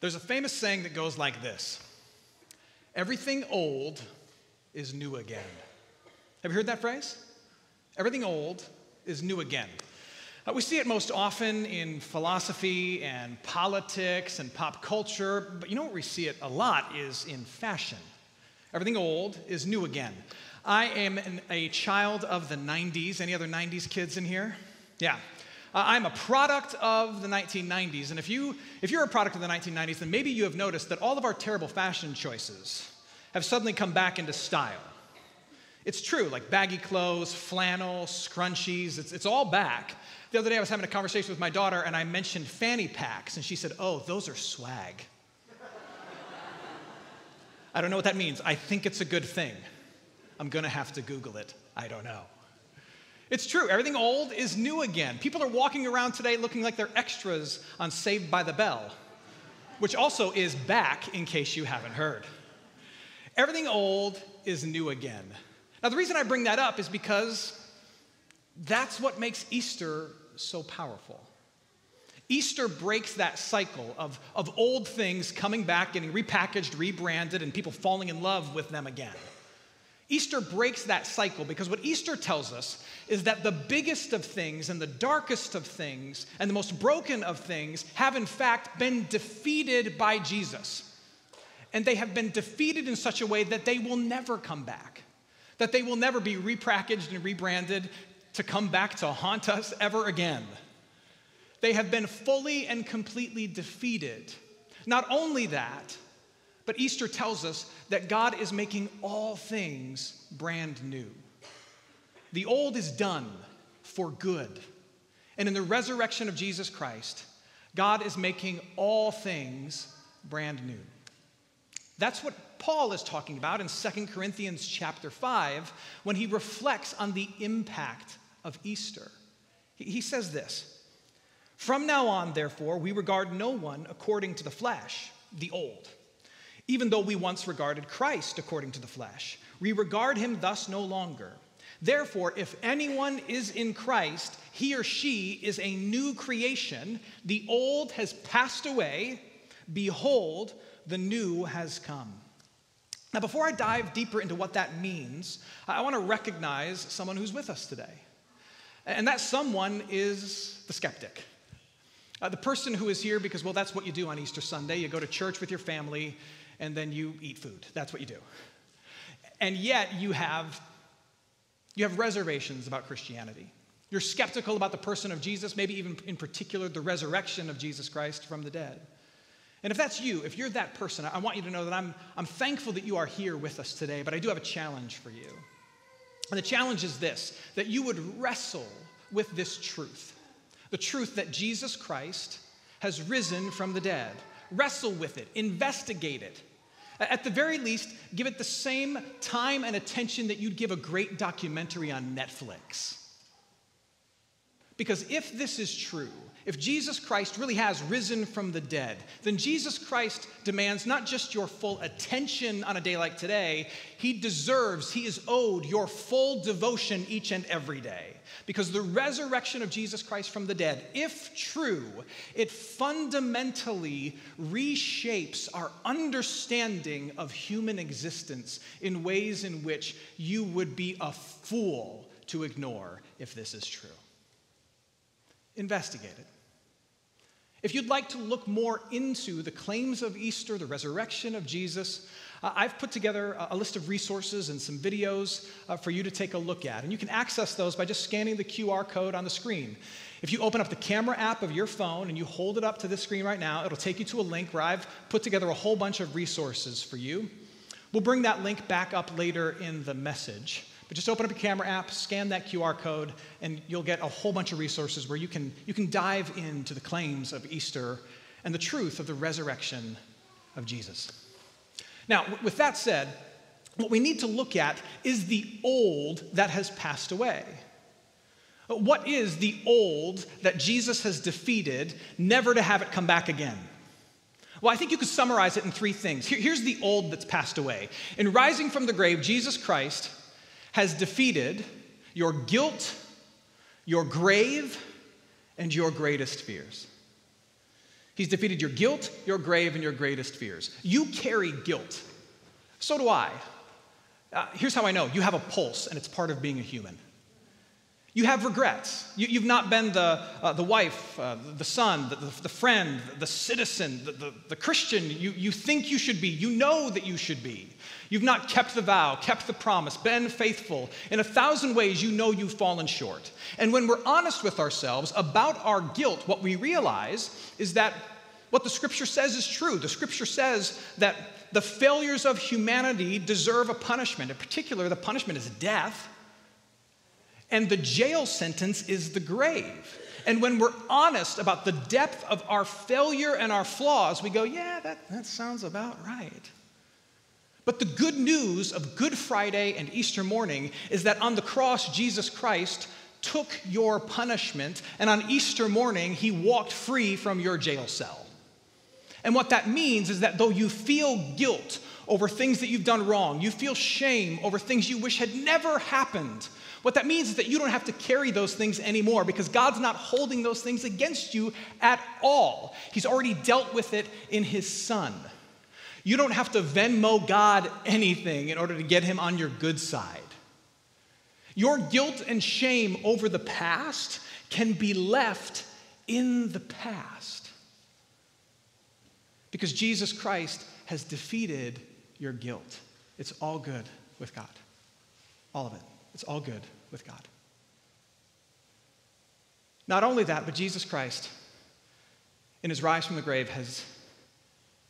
There's a famous saying that goes like this Everything old is new again. Have you heard that phrase? Everything old is new again. Uh, we see it most often in philosophy and politics and pop culture, but you know what we see it a lot is in fashion. Everything old is new again. I am an, a child of the 90s. Any other 90s kids in here? Yeah. Uh, I'm a product of the 1990s. And if, you, if you're a product of the 1990s, then maybe you have noticed that all of our terrible fashion choices have suddenly come back into style. It's true, like baggy clothes, flannel, scrunchies, it's, it's all back. The other day I was having a conversation with my daughter and I mentioned fanny packs, and she said, Oh, those are swag. I don't know what that means. I think it's a good thing. I'm gonna have to Google it. I don't know. It's true, everything old is new again. People are walking around today looking like they're extras on Saved by the Bell, which also is back in case you haven't heard. Everything old is new again. Now, the reason I bring that up is because that's what makes Easter so powerful. Easter breaks that cycle of, of old things coming back, getting repackaged, rebranded, and people falling in love with them again. Easter breaks that cycle because what Easter tells us is that the biggest of things and the darkest of things and the most broken of things have in fact been defeated by Jesus. And they have been defeated in such a way that they will never come back, that they will never be repackaged and rebranded to come back to haunt us ever again. They have been fully and completely defeated. Not only that, but Easter tells us that God is making all things brand new. The old is done for good. And in the resurrection of Jesus Christ, God is making all things brand new. That's what Paul is talking about in 2 Corinthians chapter 5 when he reflects on the impact of Easter. He says this From now on, therefore, we regard no one according to the flesh, the old even though we once regarded Christ according to the flesh. We regard him thus no longer. Therefore, if anyone is in Christ, he or she is a new creation. The old has passed away. Behold, the new has come. Now, before I dive deeper into what that means, I want to recognize someone who's with us today. And that someone is the skeptic. Uh, the person who is here because, well, that's what you do on Easter Sunday. You go to church with your family, and then you eat food. That's what you do. And yet you have you have reservations about Christianity. You're skeptical about the person of Jesus, maybe even in particular the resurrection of Jesus Christ from the dead. And if that's you, if you're that person, I want you to know that I'm, I'm thankful that you are here with us today, but I do have a challenge for you. And the challenge is this that you would wrestle with this truth the truth that Jesus Christ has risen from the dead. Wrestle with it, investigate it, at the very least, give it the same time and attention that you'd give a great documentary on Netflix. Because if this is true, if Jesus Christ really has risen from the dead, then Jesus Christ demands not just your full attention on a day like today, he deserves, he is owed your full devotion each and every day. Because the resurrection of Jesus Christ from the dead, if true, it fundamentally reshapes our understanding of human existence in ways in which you would be a fool to ignore if this is true. Investigate it. If you'd like to look more into the claims of Easter, the resurrection of Jesus, uh, I've put together a, list of resources and some videos uh, for you to take a look at. And you can access those by just scanning the QR code on the screen. If you open up the camera app of your phone and you hold it up to this screen right now, it'll take you to a link where I've put together a whole bunch of resources for you. We'll bring that link back up later in the message. But just open up your camera app, scan that QR code, and you'll get a whole bunch of resources where you can, you can dive into the claims of Easter and the truth of the resurrection of Jesus. Now, with that said, what we need to look at is the old that has passed away. What is the old that Jesus has defeated, never to have it come back again? Well, I think you could summarize it in three things. here's the old that's passed away. In rising from the grave, Jesus Christ has defeated your guilt, your grave, and your greatest fears. He's defeated your guilt, your grave, and your greatest fears. You carry guilt. So do I. Uh, here's how I know you have a pulse, and it's part of being a human. You have regrets. You, have not been the, uh, the wife, uh, the son, the, the, friend, the citizen, the, the, the Christian you, you think you should be. You know that you should be. You've not kept the vow, kept the promise, been faithful. In a thousand ways, you know you've fallen short. And when we're honest with ourselves about our guilt, what we realize is that what the scripture says is true. The scripture says that the failures of humanity deserve a punishment. In particular, the punishment is death. And the jail sentence is the grave. And when we're honest about the depth of our failure and our flaws, we go, yeah, that, that sounds about right. But the good news of Good Friday and Easter morning is that on the cross, Jesus Christ took your punishment, and on Easter morning, he walked free from your jail cell. And what that means is that though you feel guilt over things that you've done wrong, you feel shame over things you wish had never happened, what that means is that you don't have to carry those things anymore because God's not holding those things against you at all. He's already dealt with it in His Son. You don't have to Venmo God anything in order to get Him on your good side. Your guilt and shame over the past can be left in the past because Jesus Christ has defeated your guilt. It's all good with God. All of it. It's all good with God. Not only that, but Jesus Christ, in his rise from the grave, has,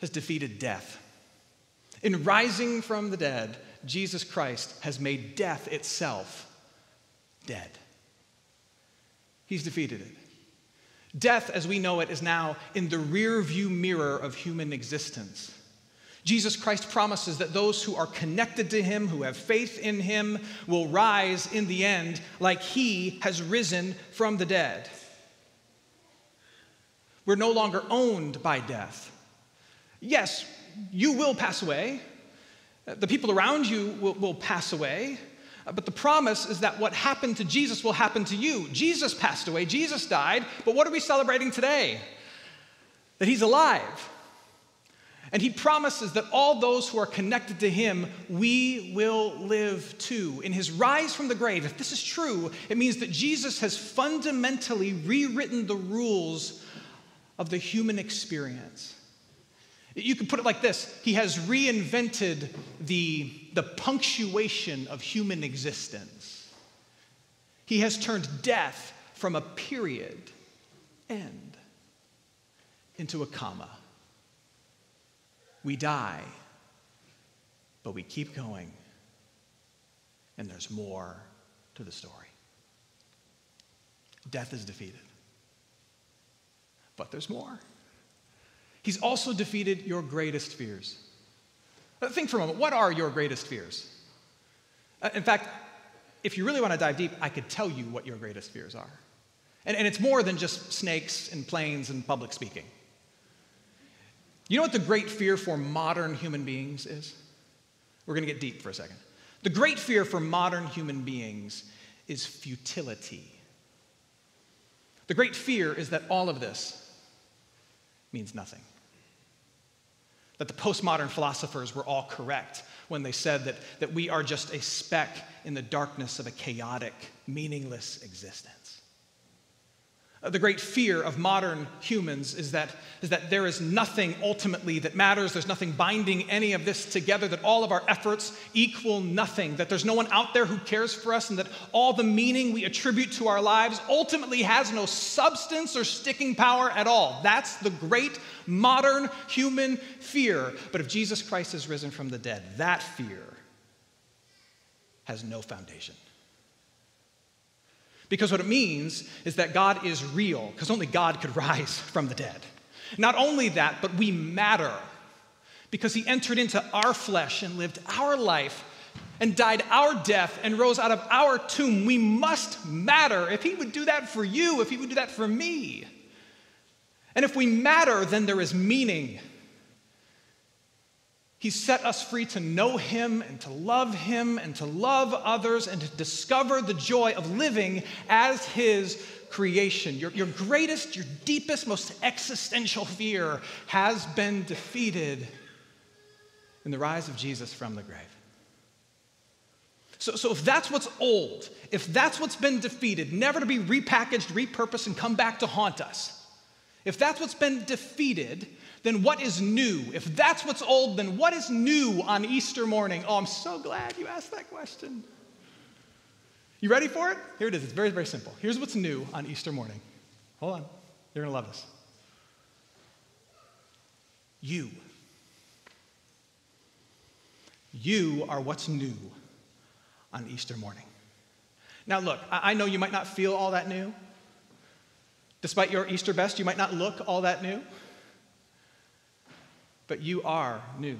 has defeated death. In rising from the dead, Jesus Christ has made death itself dead. He's defeated it. Death, as we know it, is now in the rear view mirror of human existence. Jesus Christ promises that those who are connected to him, who have faith in him, will rise in the end like he has risen from the dead. We're no longer owned by death. Yes, you will pass away, the people around you will, will pass away. But the promise is that what happened to Jesus will happen to you. Jesus passed away, Jesus died, but what are we celebrating today? That he's alive. And he promises that all those who are connected to him, we will live too. In his rise from the grave, if this is true, it means that Jesus has fundamentally rewritten the rules of the human experience. You could put it like this He has reinvented the, the punctuation of human existence. He has turned death from a period, end, into a comma. We die, but we keep going, and there's more to the story. Death is defeated, but there's more. He's also defeated your greatest fears. Think for a moment what are your greatest fears? Uh, in fact, if you really want to dive deep, I could tell you what your greatest fears are. And, and it's more than just snakes and planes and public speaking. You know what the great fear for modern human beings is? We're going to get deep for a second. The great fear for modern human beings is futility. The great fear is that all of this means nothing. That the postmodern philosophers were all correct when they said that, that we are just a speck in the darkness of a chaotic, meaningless existence. Uh, the great fear of modern humans is that, is that there is nothing ultimately that matters. There's nothing binding any of this together, that all of our efforts equal nothing, that there's no one out there who cares for us, and that all the meaning we attribute to our lives ultimately has no substance or sticking power at all. That's the great modern human fear. But if Jesus Christ has risen from the dead, that fear has no foundation. Because what it means is that God is real, because only God could rise from the dead. Not only that, but we matter because he entered into our flesh and lived our life and died our death and rose out of our tomb. We must matter. If he would do that for you, if he would do that for me. And if we matter, then there is meaning He set us free to know Him and to love Him and to love others and to discover the joy of living as His creation, your, your greatest, your deepest, most existential fear has been defeated in the rise of Jesus from the grave. So, so if that's what's old, if that's what's been defeated, never to be repackaged, repurposed, and come back to haunt us, if that's what's been defeated, then what is new? If that's what's old, then what is new on Easter morning? Oh, I'm so glad you asked that question. You ready for it? Here it is. It's very, very simple. Here's what's new on Easter morning. Hold on. You're going to love this. You. You are what's new on Easter morning. Now, look, I know you might not feel all that new. Despite your Easter best, you might not look all that new. But you are new.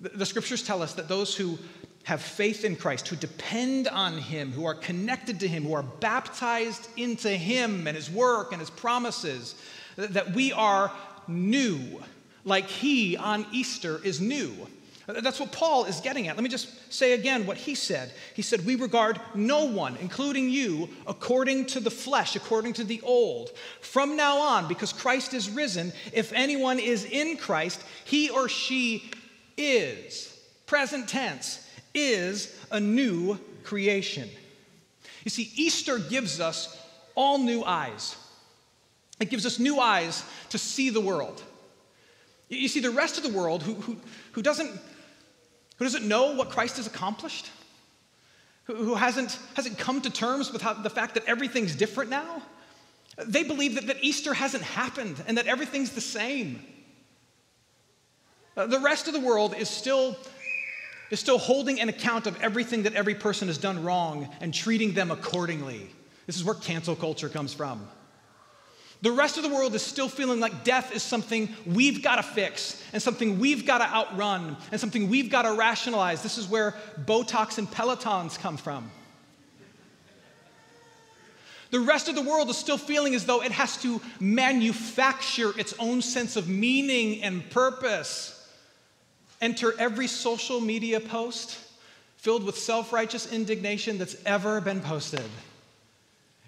The, scriptures tell us that those who have faith in Christ, who depend on Him, who are connected to Him, who are baptized into Him and His work and His promises, that we are new, like He on Easter is new. That's what Paul is getting at. Let me just say again what he said. He said, We regard no one, including you, according to the flesh, according to the old. From now on, because Christ is risen, if anyone is in Christ, he or she is, present tense, is a new creation. You see, Easter gives us all new eyes. It gives us new eyes to see the world. You see, the rest of the world who, who, who doesn't who doesn't know what Christ has accomplished, who, hasn't, hasn't come to terms with how, the fact that everything's different now. They believe that, that Easter hasn't happened and that everything's the same. Uh, the rest of the world is still, is still holding an account of everything that every person has done wrong and treating them accordingly. This is where cancel culture comes from. The rest of the world is still feeling like death is something we've got to fix and something we've got to outrun and something we've got to rationalize. This is where Botox and Pelotons come from. The rest of the world is still feeling as though it has to manufacture its own sense of meaning and purpose. Enter every social media post filled with self righteous indignation that's ever been posted.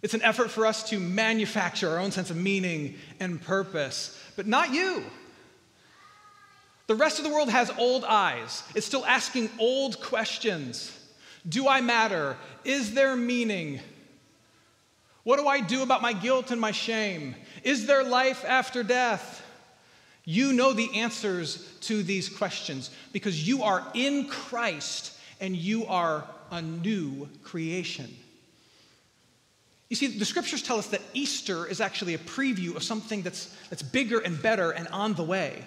It's an effort for us to manufacture our own sense of meaning and purpose, but not you. The rest of the world has old eyes. It's still asking old questions Do I matter? Is there meaning? What do I do about my guilt and my shame? Is there life after death? You know the answers to these questions because you are in Christ and you are a new creation. You see, the scriptures tell us that Easter is actually a preview of something that's, that's bigger and better and on the way.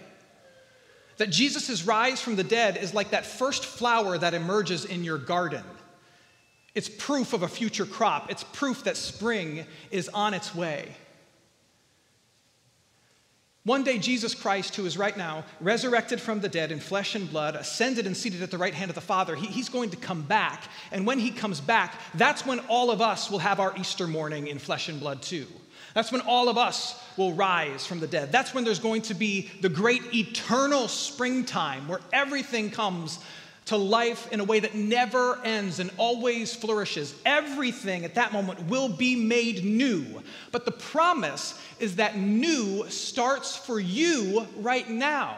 That Jesus' rise from the dead is like that first flower that emerges in your garden. It's proof of a future crop, it's proof that spring is on its way. One day, Jesus Christ, who is right now resurrected from the dead in flesh and blood, ascended and seated at the right hand of the Father, he, he's going to come back. And when he comes back, that's when all of us will have our Easter morning in flesh and blood, too. That's when all of us will rise from the dead. That's when there's going to be the great eternal springtime where everything comes to life in a way that never ends and always flourishes. Everything at that moment will be made new. But the promise is that new starts for you right now.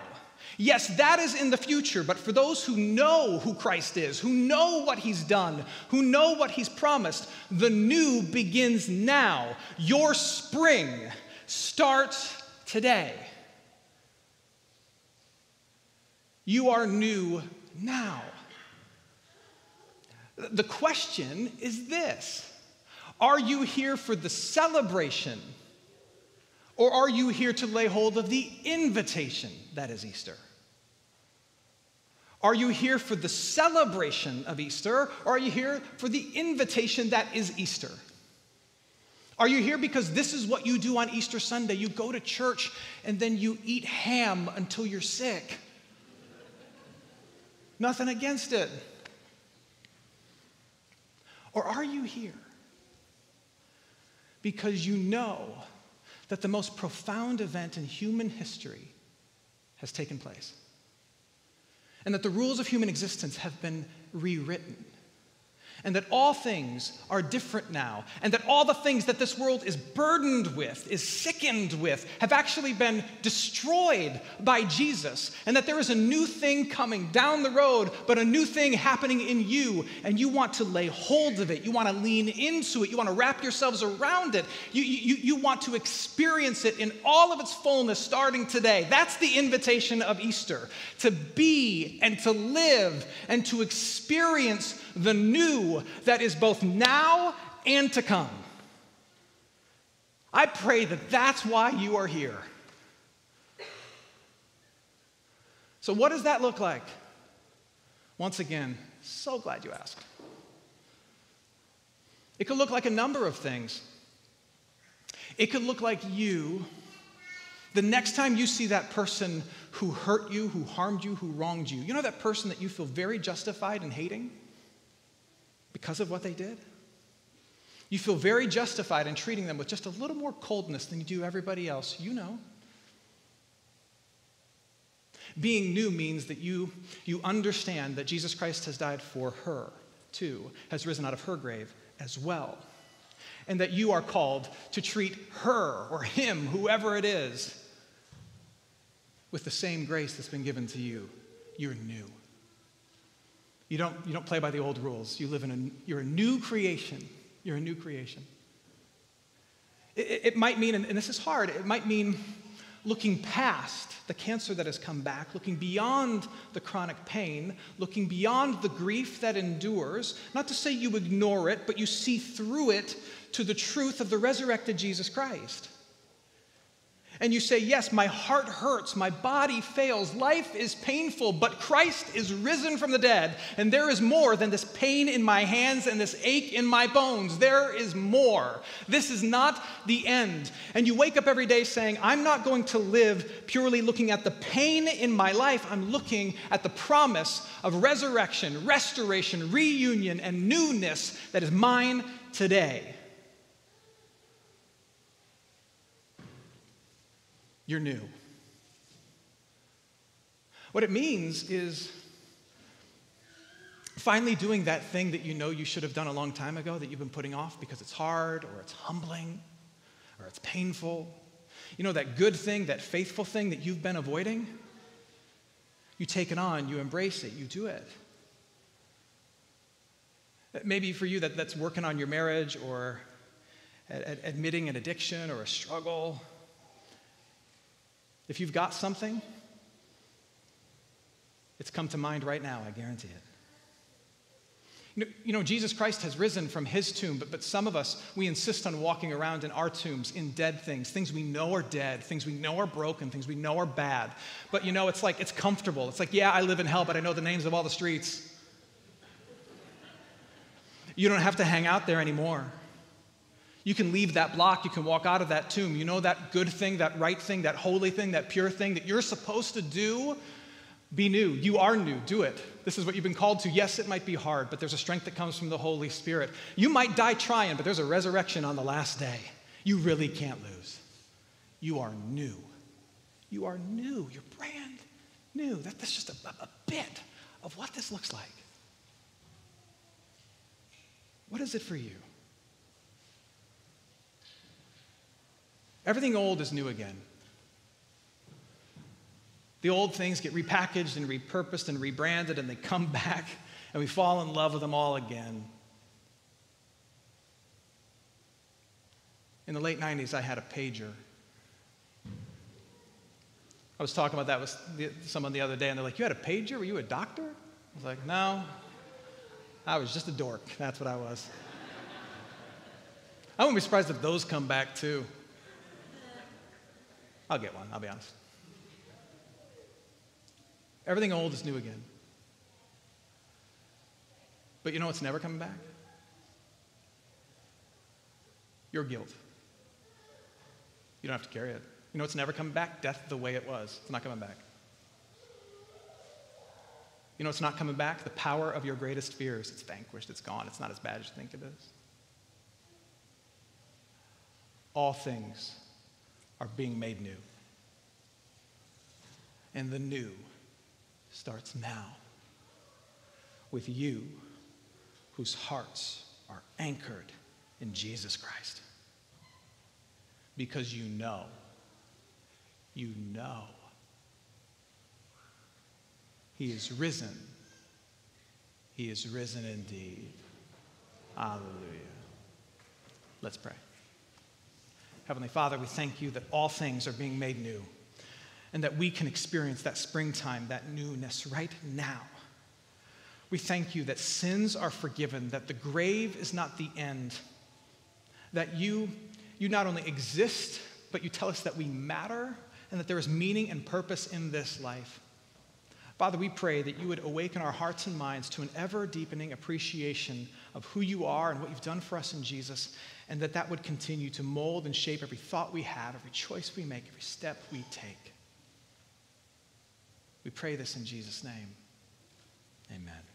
Yes, that is in the future, but for those who know who Christ is, who know what he's done, who know what he's promised, the new begins now. Your spring starts today. You are new now. The question is this Are you here for the celebration, or are you here to lay hold of the invitation that is Easter? Are you here for the celebration of Easter, or are you here for the invitation that is Easter? Are you here because this is what you do on Easter Sunday? You go to church and then you eat ham until you're sick. Nothing against it. Or are you here because you know that the most profound event in human history has taken place? And that the rules of human existence have been rewritten? And that all things are different now, and that all the things that this world is burdened with, is sickened with, have actually been destroyed by Jesus, and that there is a new thing coming down the road, but a new thing happening in you, and you want to lay hold of it, you want to lean into it, you want to wrap yourselves around it, you, you, you want to experience it in all of its fullness starting today. That's the invitation of Easter to be and to live and to experience the new that is both now and to come. I pray that that's why you are here. So, what does that look like? Once again, so glad you asked. It could look like a number of things. It could look like you, the next time you see that person who hurt you, who harmed you, who wronged you, you know that person that you feel very justified in hating? Because of what they did? You feel very justified in treating them with just a little more coldness than you do everybody else. You know. Being new means that you, you understand that Jesus Christ has died for her, too, has risen out of her grave as well. And that you are called to treat her or him, whoever it is, with the same grace that's been given to you. You're new. You don't, you don't play by the old rules. You live in a, you're a new creation. You're a new creation. It, it might mean, and this is hard, it might mean looking past the cancer that has come back, looking beyond the chronic pain, looking beyond the grief that endures. Not to say you ignore it, but you see through it to the truth of the resurrected Jesus Christ and you say, Yes, my heart hurts, my body fails, life is painful, but Christ is risen from the dead, and there is more than this pain in my hands and this ache in my bones. There is more. This is not the end. And you wake up every day saying, I'm not going to live purely looking at the pain in my life, I'm looking at the promise of resurrection, restoration, reunion, and newness that is mine today. You're new. What it means is finally doing that thing that you know you should have done a long time ago that you've been putting off because it's hard or it's humbling or it's painful. You know, that good thing, that faithful thing that you've been avoiding? You take it on, you embrace it, you do it. Maybe for you that, that's working on your marriage or admitting an addiction or a struggle if you've got something, it's come to mind right now, I guarantee it. You know, you know, Jesus Christ has risen from his tomb, but, but some of us, we insist on walking around in our tombs in dead things, things we know are dead, things we know are broken, things we know are bad. But you know, it's like, it's comfortable. It's like, yeah, I live in hell, but I know the names of all the streets. You don't have to hang out there anymore. You can leave that block, you can walk out of that tomb. You know that good thing, that right thing, that holy thing, that pure thing that you're supposed to do? Be new. You are new. Do it. This is what you've been called to. Yes, it might be hard, but there's a strength that comes from the Holy Spirit. You might die trying, but there's a resurrection on the last day. You really can't lose. You are new. You are new. You're brand new. That, that's just a, a bit of what this looks like. What is it for you? Everything old is new again. The old things get repackaged and repurposed and rebranded, and they come back, and we fall in love with them all again. In the late 90s, I had a pager. I was talking about that with someone the other day, and they're like, You had a pager? Were you a doctor? I was like, No, I was just a dork. That's what I was. I wouldn't be surprised if those come back too. I'll get one, I'll be honest. Everything old is new again. But you know what's never coming back? Your guilt. You don't have to carry it. You know what's never coming back? Death the way it was. It's not coming back. You know what's not coming back? The power of your greatest fears. It's vanquished, it's gone, it's not as bad as you think it is. All things are being made new. And the new starts now with you whose hearts are anchored in Jesus Christ. Because you know, you know, He is risen. He is risen indeed. Hallelujah. Let's pray. Heavenly Father, we thank you that all things are being made new and that we can experience that springtime, that newness right now. We thank you that sins are forgiven, that the grave is not the end, that you, you not only exist, but you tell us that we matter and that there is meaning and purpose in this life. Father, we pray that you would awaken our hearts and minds to an ever deepening appreciation of who you are and what you've done for us in Jesus, and that that would continue to mold and shape every thought we have, every choice we make, every step we take. We pray this in Jesus' name. Amen.